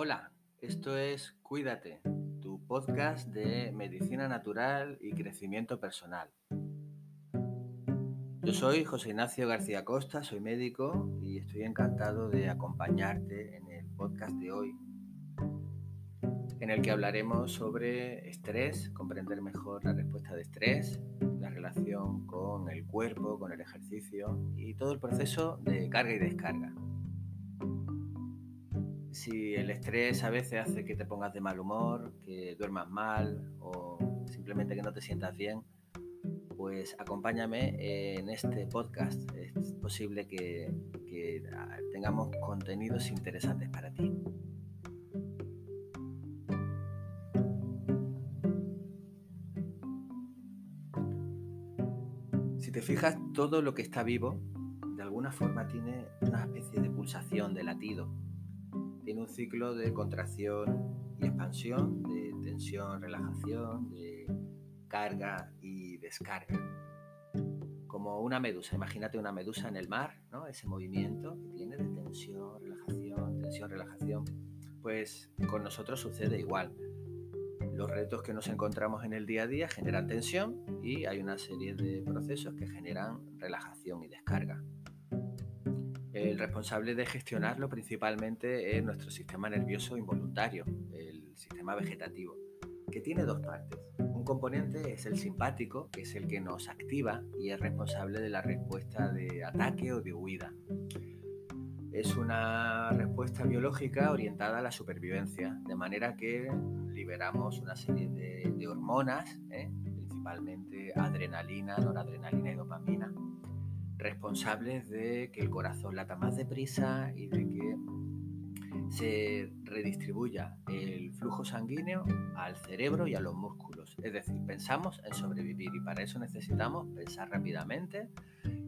Hola, esto es Cuídate, tu podcast de medicina natural y crecimiento personal. Yo soy José Ignacio García Costa, soy médico y estoy encantado de acompañarte en el podcast de hoy, en el que hablaremos sobre estrés, comprender mejor la respuesta de estrés, la relación con el cuerpo, con el ejercicio y todo el proceso de carga y descarga si el estrés a veces hace que te pongas de mal humor, que duermas mal o simplemente que no te sientas bien, pues acompáñame en este podcast. Es posible que, ah, tengamos contenidos interesantes para ti. Si te fijas, todo lo que está vivo, de alguna forma tiene una especie de pulsación, de latido un ciclo de contracción y expansión, de tensión, relajación, de carga y descarga. Como una medusa, imagínate una medusa en el mar, ¿no? ese movimiento que tiene de tensión, relajación, tensión, relajación. Pues con nosotros sucede igual. Los retos que nos encontramos en el día a día generan tensión y hay una serie de procesos que generan relajación y descarga. El responsable de gestionarlo principalmente es nuestro sistema nervioso involuntario, el sistema vegetativo, que tiene dos partes. Un componente es el simpático, que es el que nos activa y es responsable de la respuesta de ataque o de huida. Es una respuesta biológica orientada a la supervivencia, de manera que liberamos una serie de, hormonas, ¿eh? principalmente adrenalina, noradrenalina y dopamina, responsables de que el corazón lata más deprisa y de que se redistribuya el flujo sanguíneo al cerebro y a los músculos. Es decir, pensamos en sobrevivir y para eso necesitamos pensar rápidamente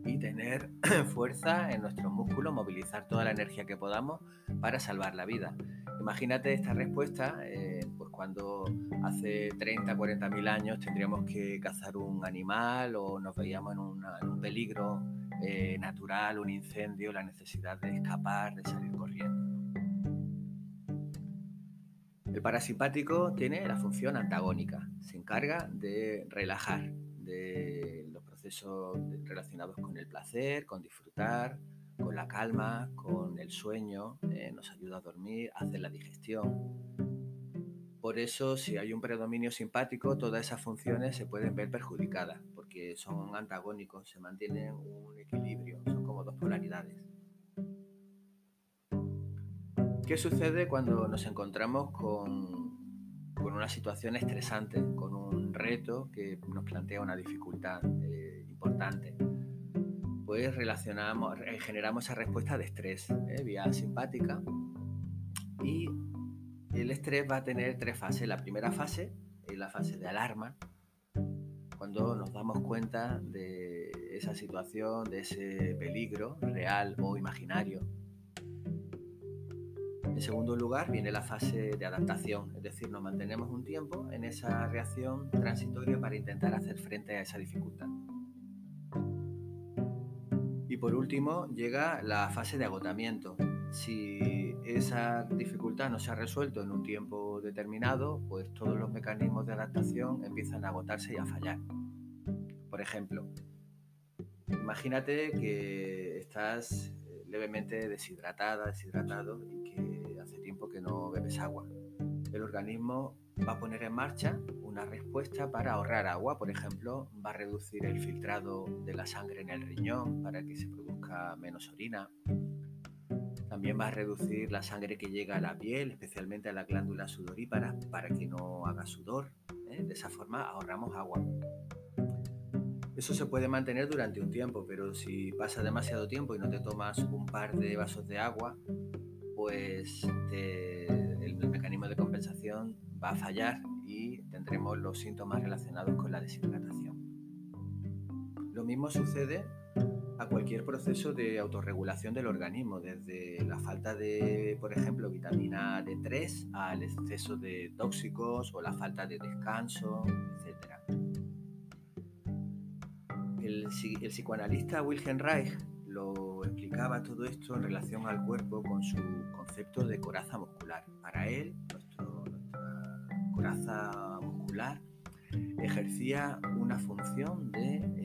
y tener fuerza en nuestros músculos, movilizar toda la energía que podamos para salvar la vida. Imagínate esta respuesta, eh, pues cuando hace 30, 40 mil años tendríamos que cazar un animal o nos veíamos en, en un peligro eh, natural, un incendio, la necesidad de escapar, de salir corriendo. El parasimpático tiene la función antagónica, se encarga de relajar, de los procesos relacionados con el placer, con disfrutar, con la calma, con el sueño, eh, nos ayuda a dormir, a hacer la digestión. Por eso, si hay un predominio simpático, todas esas funciones se pueden ver perjudicadas, porque son antagónicos, se mantienen un equilibrio, son como dos polaridades. ¿Qué sucede cuando nos encontramos con, una situación estresante, con un reto que nos plantea una dificultad eh, importante? Pues relacionamos, eh, generamos esa respuesta de estrés, eh, vía simpática, y el estrés va a tener tres fases. La primera fase es la fase de alarma, cuando nos damos cuenta de esa situación, de ese peligro real o imaginario. En segundo lugar viene la fase de adaptación, es decir, nos mantenemos un tiempo en esa reacción transitoria para intentar hacer frente a esa dificultad. Y por último llega la fase de agotamiento, si esa dificultad no se ha resuelto en un tiempo determinado, pues todos los mecanismos de adaptación empiezan a agotarse y a fallar. Por ejemplo, imagínate que estás eh, levemente deshidratada, deshidratado y que hace tiempo que no bebes agua. El organismo va a poner en marcha una respuesta para ahorrar agua, por ejemplo, va a reducir el filtrado de la sangre en el riñón para que se produzca menos orina, también va a reducir la sangre que llega a la piel, especialmente a la glándula sudorípara, para que no haga sudor. ¿eh? De esa forma ahorramos agua. Eso se puede mantener durante un tiempo, pero si pasa demasiado tiempo y no te tomas un par de vasos de agua, pues el mecanismo de compensación va a fallar y tendremos los síntomas relacionados con la deshidratación. Lo mismo sucede a cualquier proceso de autorregulación del organismo, desde la falta de, por ejemplo, vitamina D3 al exceso de tóxicos o la falta de descanso, etc. El, psicoanalista Wilhelm Reich lo explicaba todo esto en relación al cuerpo con su concepto de coraza muscular. Para él, nuestra coraza muscular ejercía una función de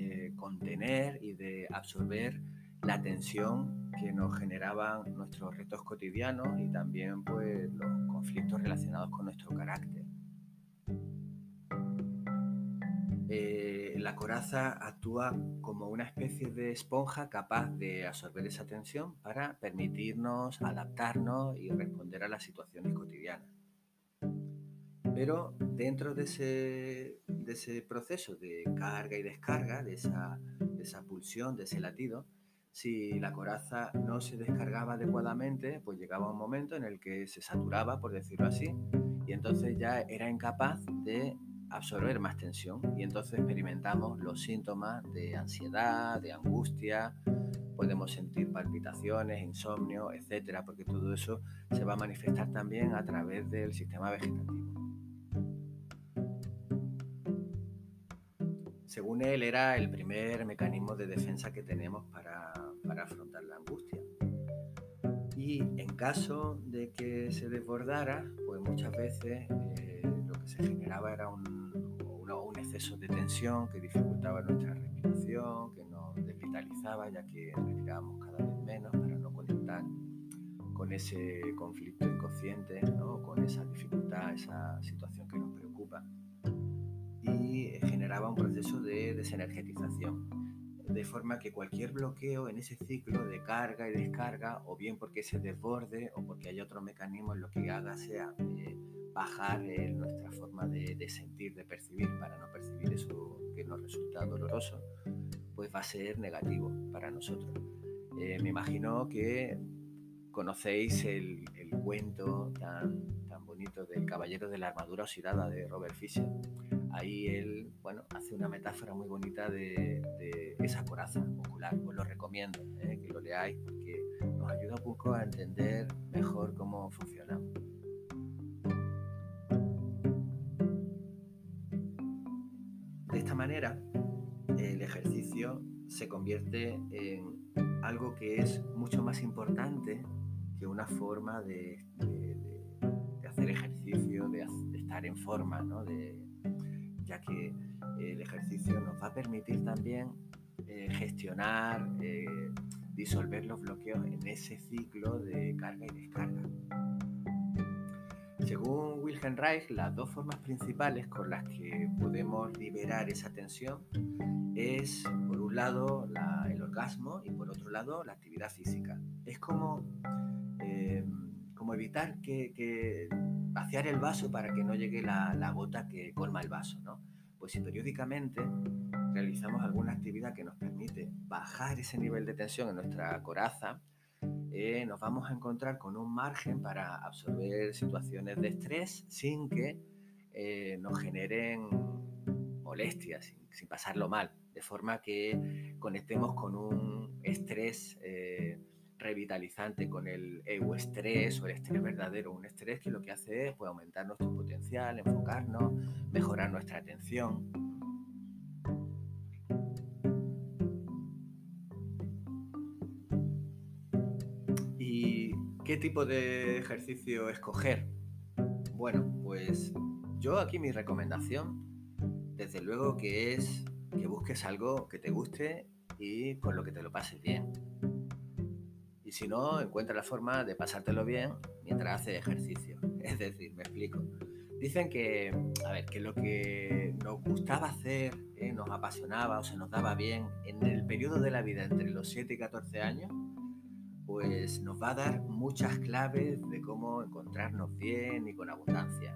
contener y de absorber la tensión que nos generaban nuestros retos cotidianos y también pues, los conflictos relacionados con nuestro carácter. Eh, la coraza actúa como una especie de esponja capaz de absorber esa tensión para permitirnos adaptarnos y responder a las situaciones cotidianas. Pero dentro de ese, de ese proceso de carga y descarga, de esa, de esa pulsión, de ese latido, si la coraza no se descargaba adecuadamente, pues llegaba un momento en el que se saturaba, por decirlo así, y entonces ya era incapaz de absorber más tensión y entonces experimentamos los síntomas de ansiedad, de angustia, podemos sentir palpitaciones, insomnio, etcétera, porque todo eso se va a manifestar también a través del sistema vegetativo. Según él, era el primer mecanismo de defensa que tenemos para, afrontar la angustia. Y en caso de que se desbordara, pues muchas veces eh, lo que se generaba era un, exceso de tensión que dificultaba nuestra respiración, que nos desvitalizaba ya que respirábamos cada vez menos para no conectar con ese conflicto inconsciente, ¿no? con esa dificultad, esa situación que nos preocupa y generaba un proceso de desenergetización. De forma que cualquier bloqueo en ese ciclo de carga y descarga, o bien porque se desborde o porque hay otro mecanismo, en lo que haga sea eh, bajar nuestra forma de, sentir, de percibir, para no percibir eso que nos resulta doloroso, pues va a ser negativo para nosotros. Eh, me imagino que conocéis el, el cuento tan, tan bonito del Caballero de la Armadura Oxidada de Robert Fisher ahí él, bueno, hace una metáfora muy bonita de, esa coraza ocular. Os lo recomiendo eh, que lo leáis porque nos ayuda un poco a entender mejor cómo funciona. De esta manera, el ejercicio se convierte en algo que es mucho más importante que una forma de, hacer ejercicio, de, estar en forma, ¿no? Ya que eh, el ejercicio nos va a permitir también eh, gestionar, eh, disolver los bloqueos en ese ciclo de carga y descarga. Según Wilhelm Reich, las dos formas principales con las que podemos liberar esa tensión es, por un lado, el orgasmo y por otro lado, la actividad física. Es como, como evitar que vaciar el vaso para que no llegue la, gota que colma el vaso, ¿no? Pues si periódicamente realizamos alguna actividad que nos permite bajar ese nivel de tensión en nuestra coraza, eh, nos vamos a encontrar con un margen para absorber situaciones de estrés sin que eh, nos generen molestias, sin, pasarlo mal, de forma que conectemos con un estrés eh, revitalizante con el estrés o el estrés verdadero, un estrés que lo que hace es pues, aumentar nuestro potencial, enfocarnos, mejorar nuestra atención. ¿Y qué tipo de ejercicio escoger? Bueno, pues yo aquí mi recomendación, desde luego que es que busques algo que te guste y con lo que te lo pases bien si no, encuentra la forma de pasártelo bien mientras hace ejercicio. Es decir, me explico. Dicen que, a ver, que lo que nos gustaba hacer, eh, nos apasionaba o se nos daba bien en el periodo de la vida entre los 7 y 14 años, pues nos va a dar muchas claves de cómo encontrarnos bien y con abundancia.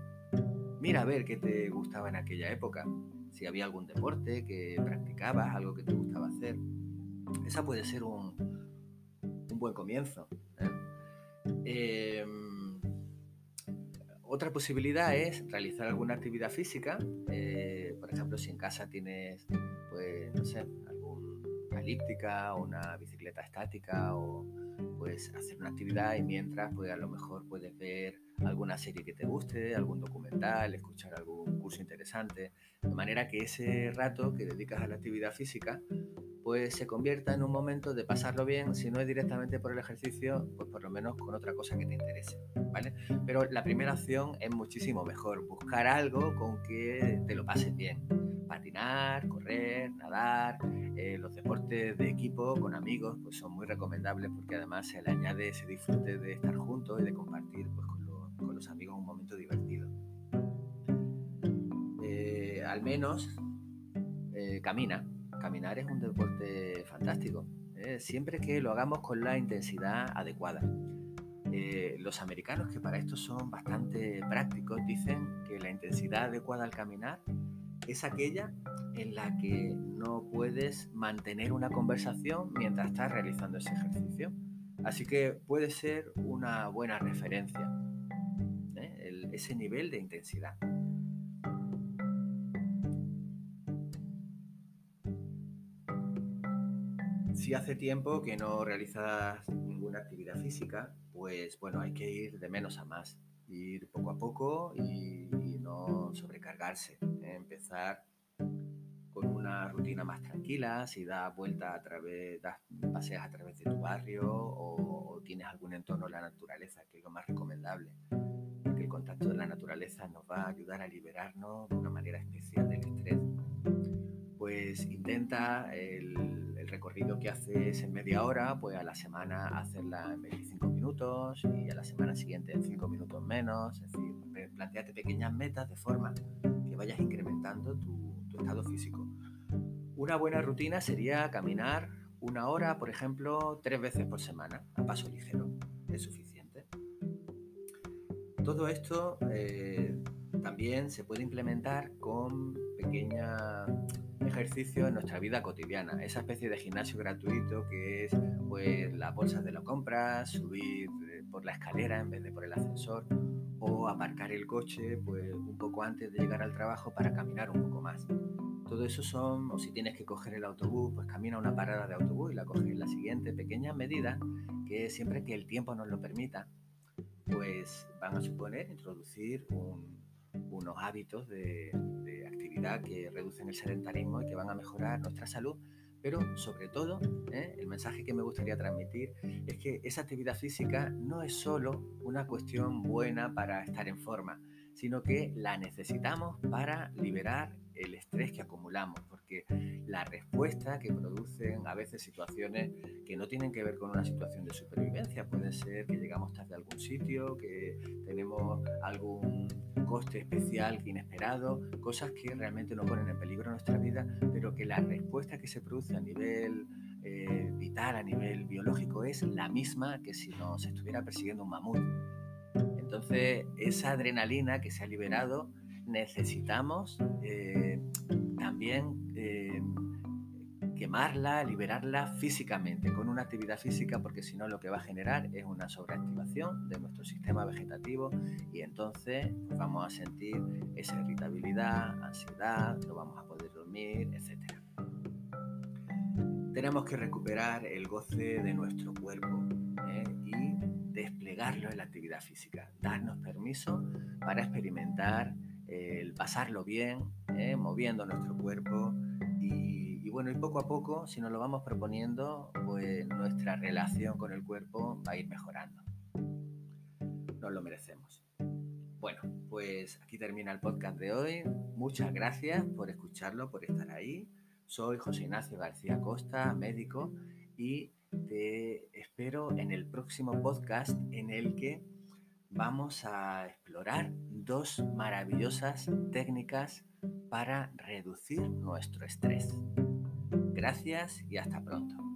Mira a ver qué te gustaba en aquella época, si había algún deporte que practicabas, algo que te gustaba hacer. Esa puede ser un, buen comienzo. ¿eh? Em, otra posibilidad es realizar alguna actividad física. Eh, por ejemplo, si en casa tienes, pues, no sé, alguna elíptica o una bicicleta estática o pues hacer una actividad y mientras pues a lo mejor puedes ver alguna serie que te guste, algún documental, escuchar algún curso interesante, de manera que ese rato que dedicas a la actividad física pues se convierta en un momento de pasarlo bien, si no es directamente por el ejercicio, pues por lo menos con otra cosa que te interese, ¿vale? Pero la primera opción es muchísimo mejor, buscar algo con que te lo pases bien. Patinar, correr, nadar, eh, los deportes de equipo con amigos, pues son muy recomendables porque además se le añade ese disfrute de estar juntos y de compartir pues, con, los amigos un momento divertido. Eh, al menos eh, camina, Caminar es un deporte fantástico, ¿eh? siempre que lo hagamos con la intensidad adecuada. Eh, los americanos, que para esto son bastante prácticos, dicen que la intensidad adecuada al caminar es aquella en la que no puedes mantener una conversación mientras estás realizando ese ejercicio. Así que puede ser una buena referencia, ¿eh? ese nivel de intensidad. Si hace tiempo que no realizas ninguna actividad física, pues bueno, hay que ir de menos a más, ir poco a poco y, no sobrecargarse. ¿eh? Empezar con una rutina más tranquila, si das vuelta a través, das paseas a través de tu barrio o, o tienes algún entorno en la naturaleza, que es lo más recomendable, porque el contacto de la naturaleza nos va a ayudar a liberarnos de una manera especial del estrés. Pues intenta el recorrido que haces en media hora, pues a la semana hacerla en 25 minutos y a la semana siguiente en 5 minutos menos. Es decir, planteate pequeñas metas de forma que vayas incrementando tu, estado físico. Una buena rutina sería caminar una hora, por ejemplo, tres veces por semana, a paso ligero. Es suficiente. Todo esto eh, también se puede implementar con pequeñas ejercicio en nuestra vida cotidiana, esa especie de gimnasio gratuito que es pues las bolsas de la compra, subir eh, por la escalera en vez de por el ascensor o aparcar el coche pues un poco antes de llegar al trabajo para caminar un poco más. Todo eso son, o si tienes que coger el autobús, pues camina una parada de autobús y la coges la siguiente, pequeñas medidas que siempre que el tiempo nos lo permita, pues van a suponer introducir unos hábitos de, que reducen el sedentarismo y que van a mejorar nuestra salud. Pero sobre todo, ¿eh? el mensaje que me gustaría transmitir es que esa actividad física no es solo una cuestión buena para estar en forma, sino que la necesitamos para liberar el estrés que acumulamos, porque la respuesta que producen a veces situaciones que no tienen que ver con una situación de supervivencia, puede ser que llegamos tarde a algún sitio, que tenemos algún coste especial que inesperado, cosas que realmente no ponen en peligro nuestra vida, pero que la respuesta que se produce a nivel eh, vital, a nivel biológico, es la misma que si nos estuviera persiguiendo un mamut. Entonces, esa adrenalina que se ha liberado necesitamos eh, también eh, quemarla, liberarla físicamente, con una actividad física, porque si no lo que va a generar es una sobreactivación de nuestro sistema vegetativo y entonces pues, vamos a sentir esa irritabilidad, ansiedad, no vamos a poder dormir, etc. Tenemos que recuperar el goce de nuestro cuerpo ¿eh? y desplegarlo en la actividad física, darnos permiso para experimentar el pasarlo bien, ¿eh? moviendo nuestro cuerpo y, bueno, y poco a poco, si nos lo vamos proponiendo, pues nuestra relación con el cuerpo va a ir mejorando. Nos lo merecemos. Bueno, pues aquí termina el podcast de hoy. Muchas gracias por escucharlo, por estar ahí. Soy José Ignacio García Costa, médico, y te espero en el próximo podcast en el que vamos a explorar dos maravillosas técnicas para reducir nuestro estrés. Gracias y hasta pronto.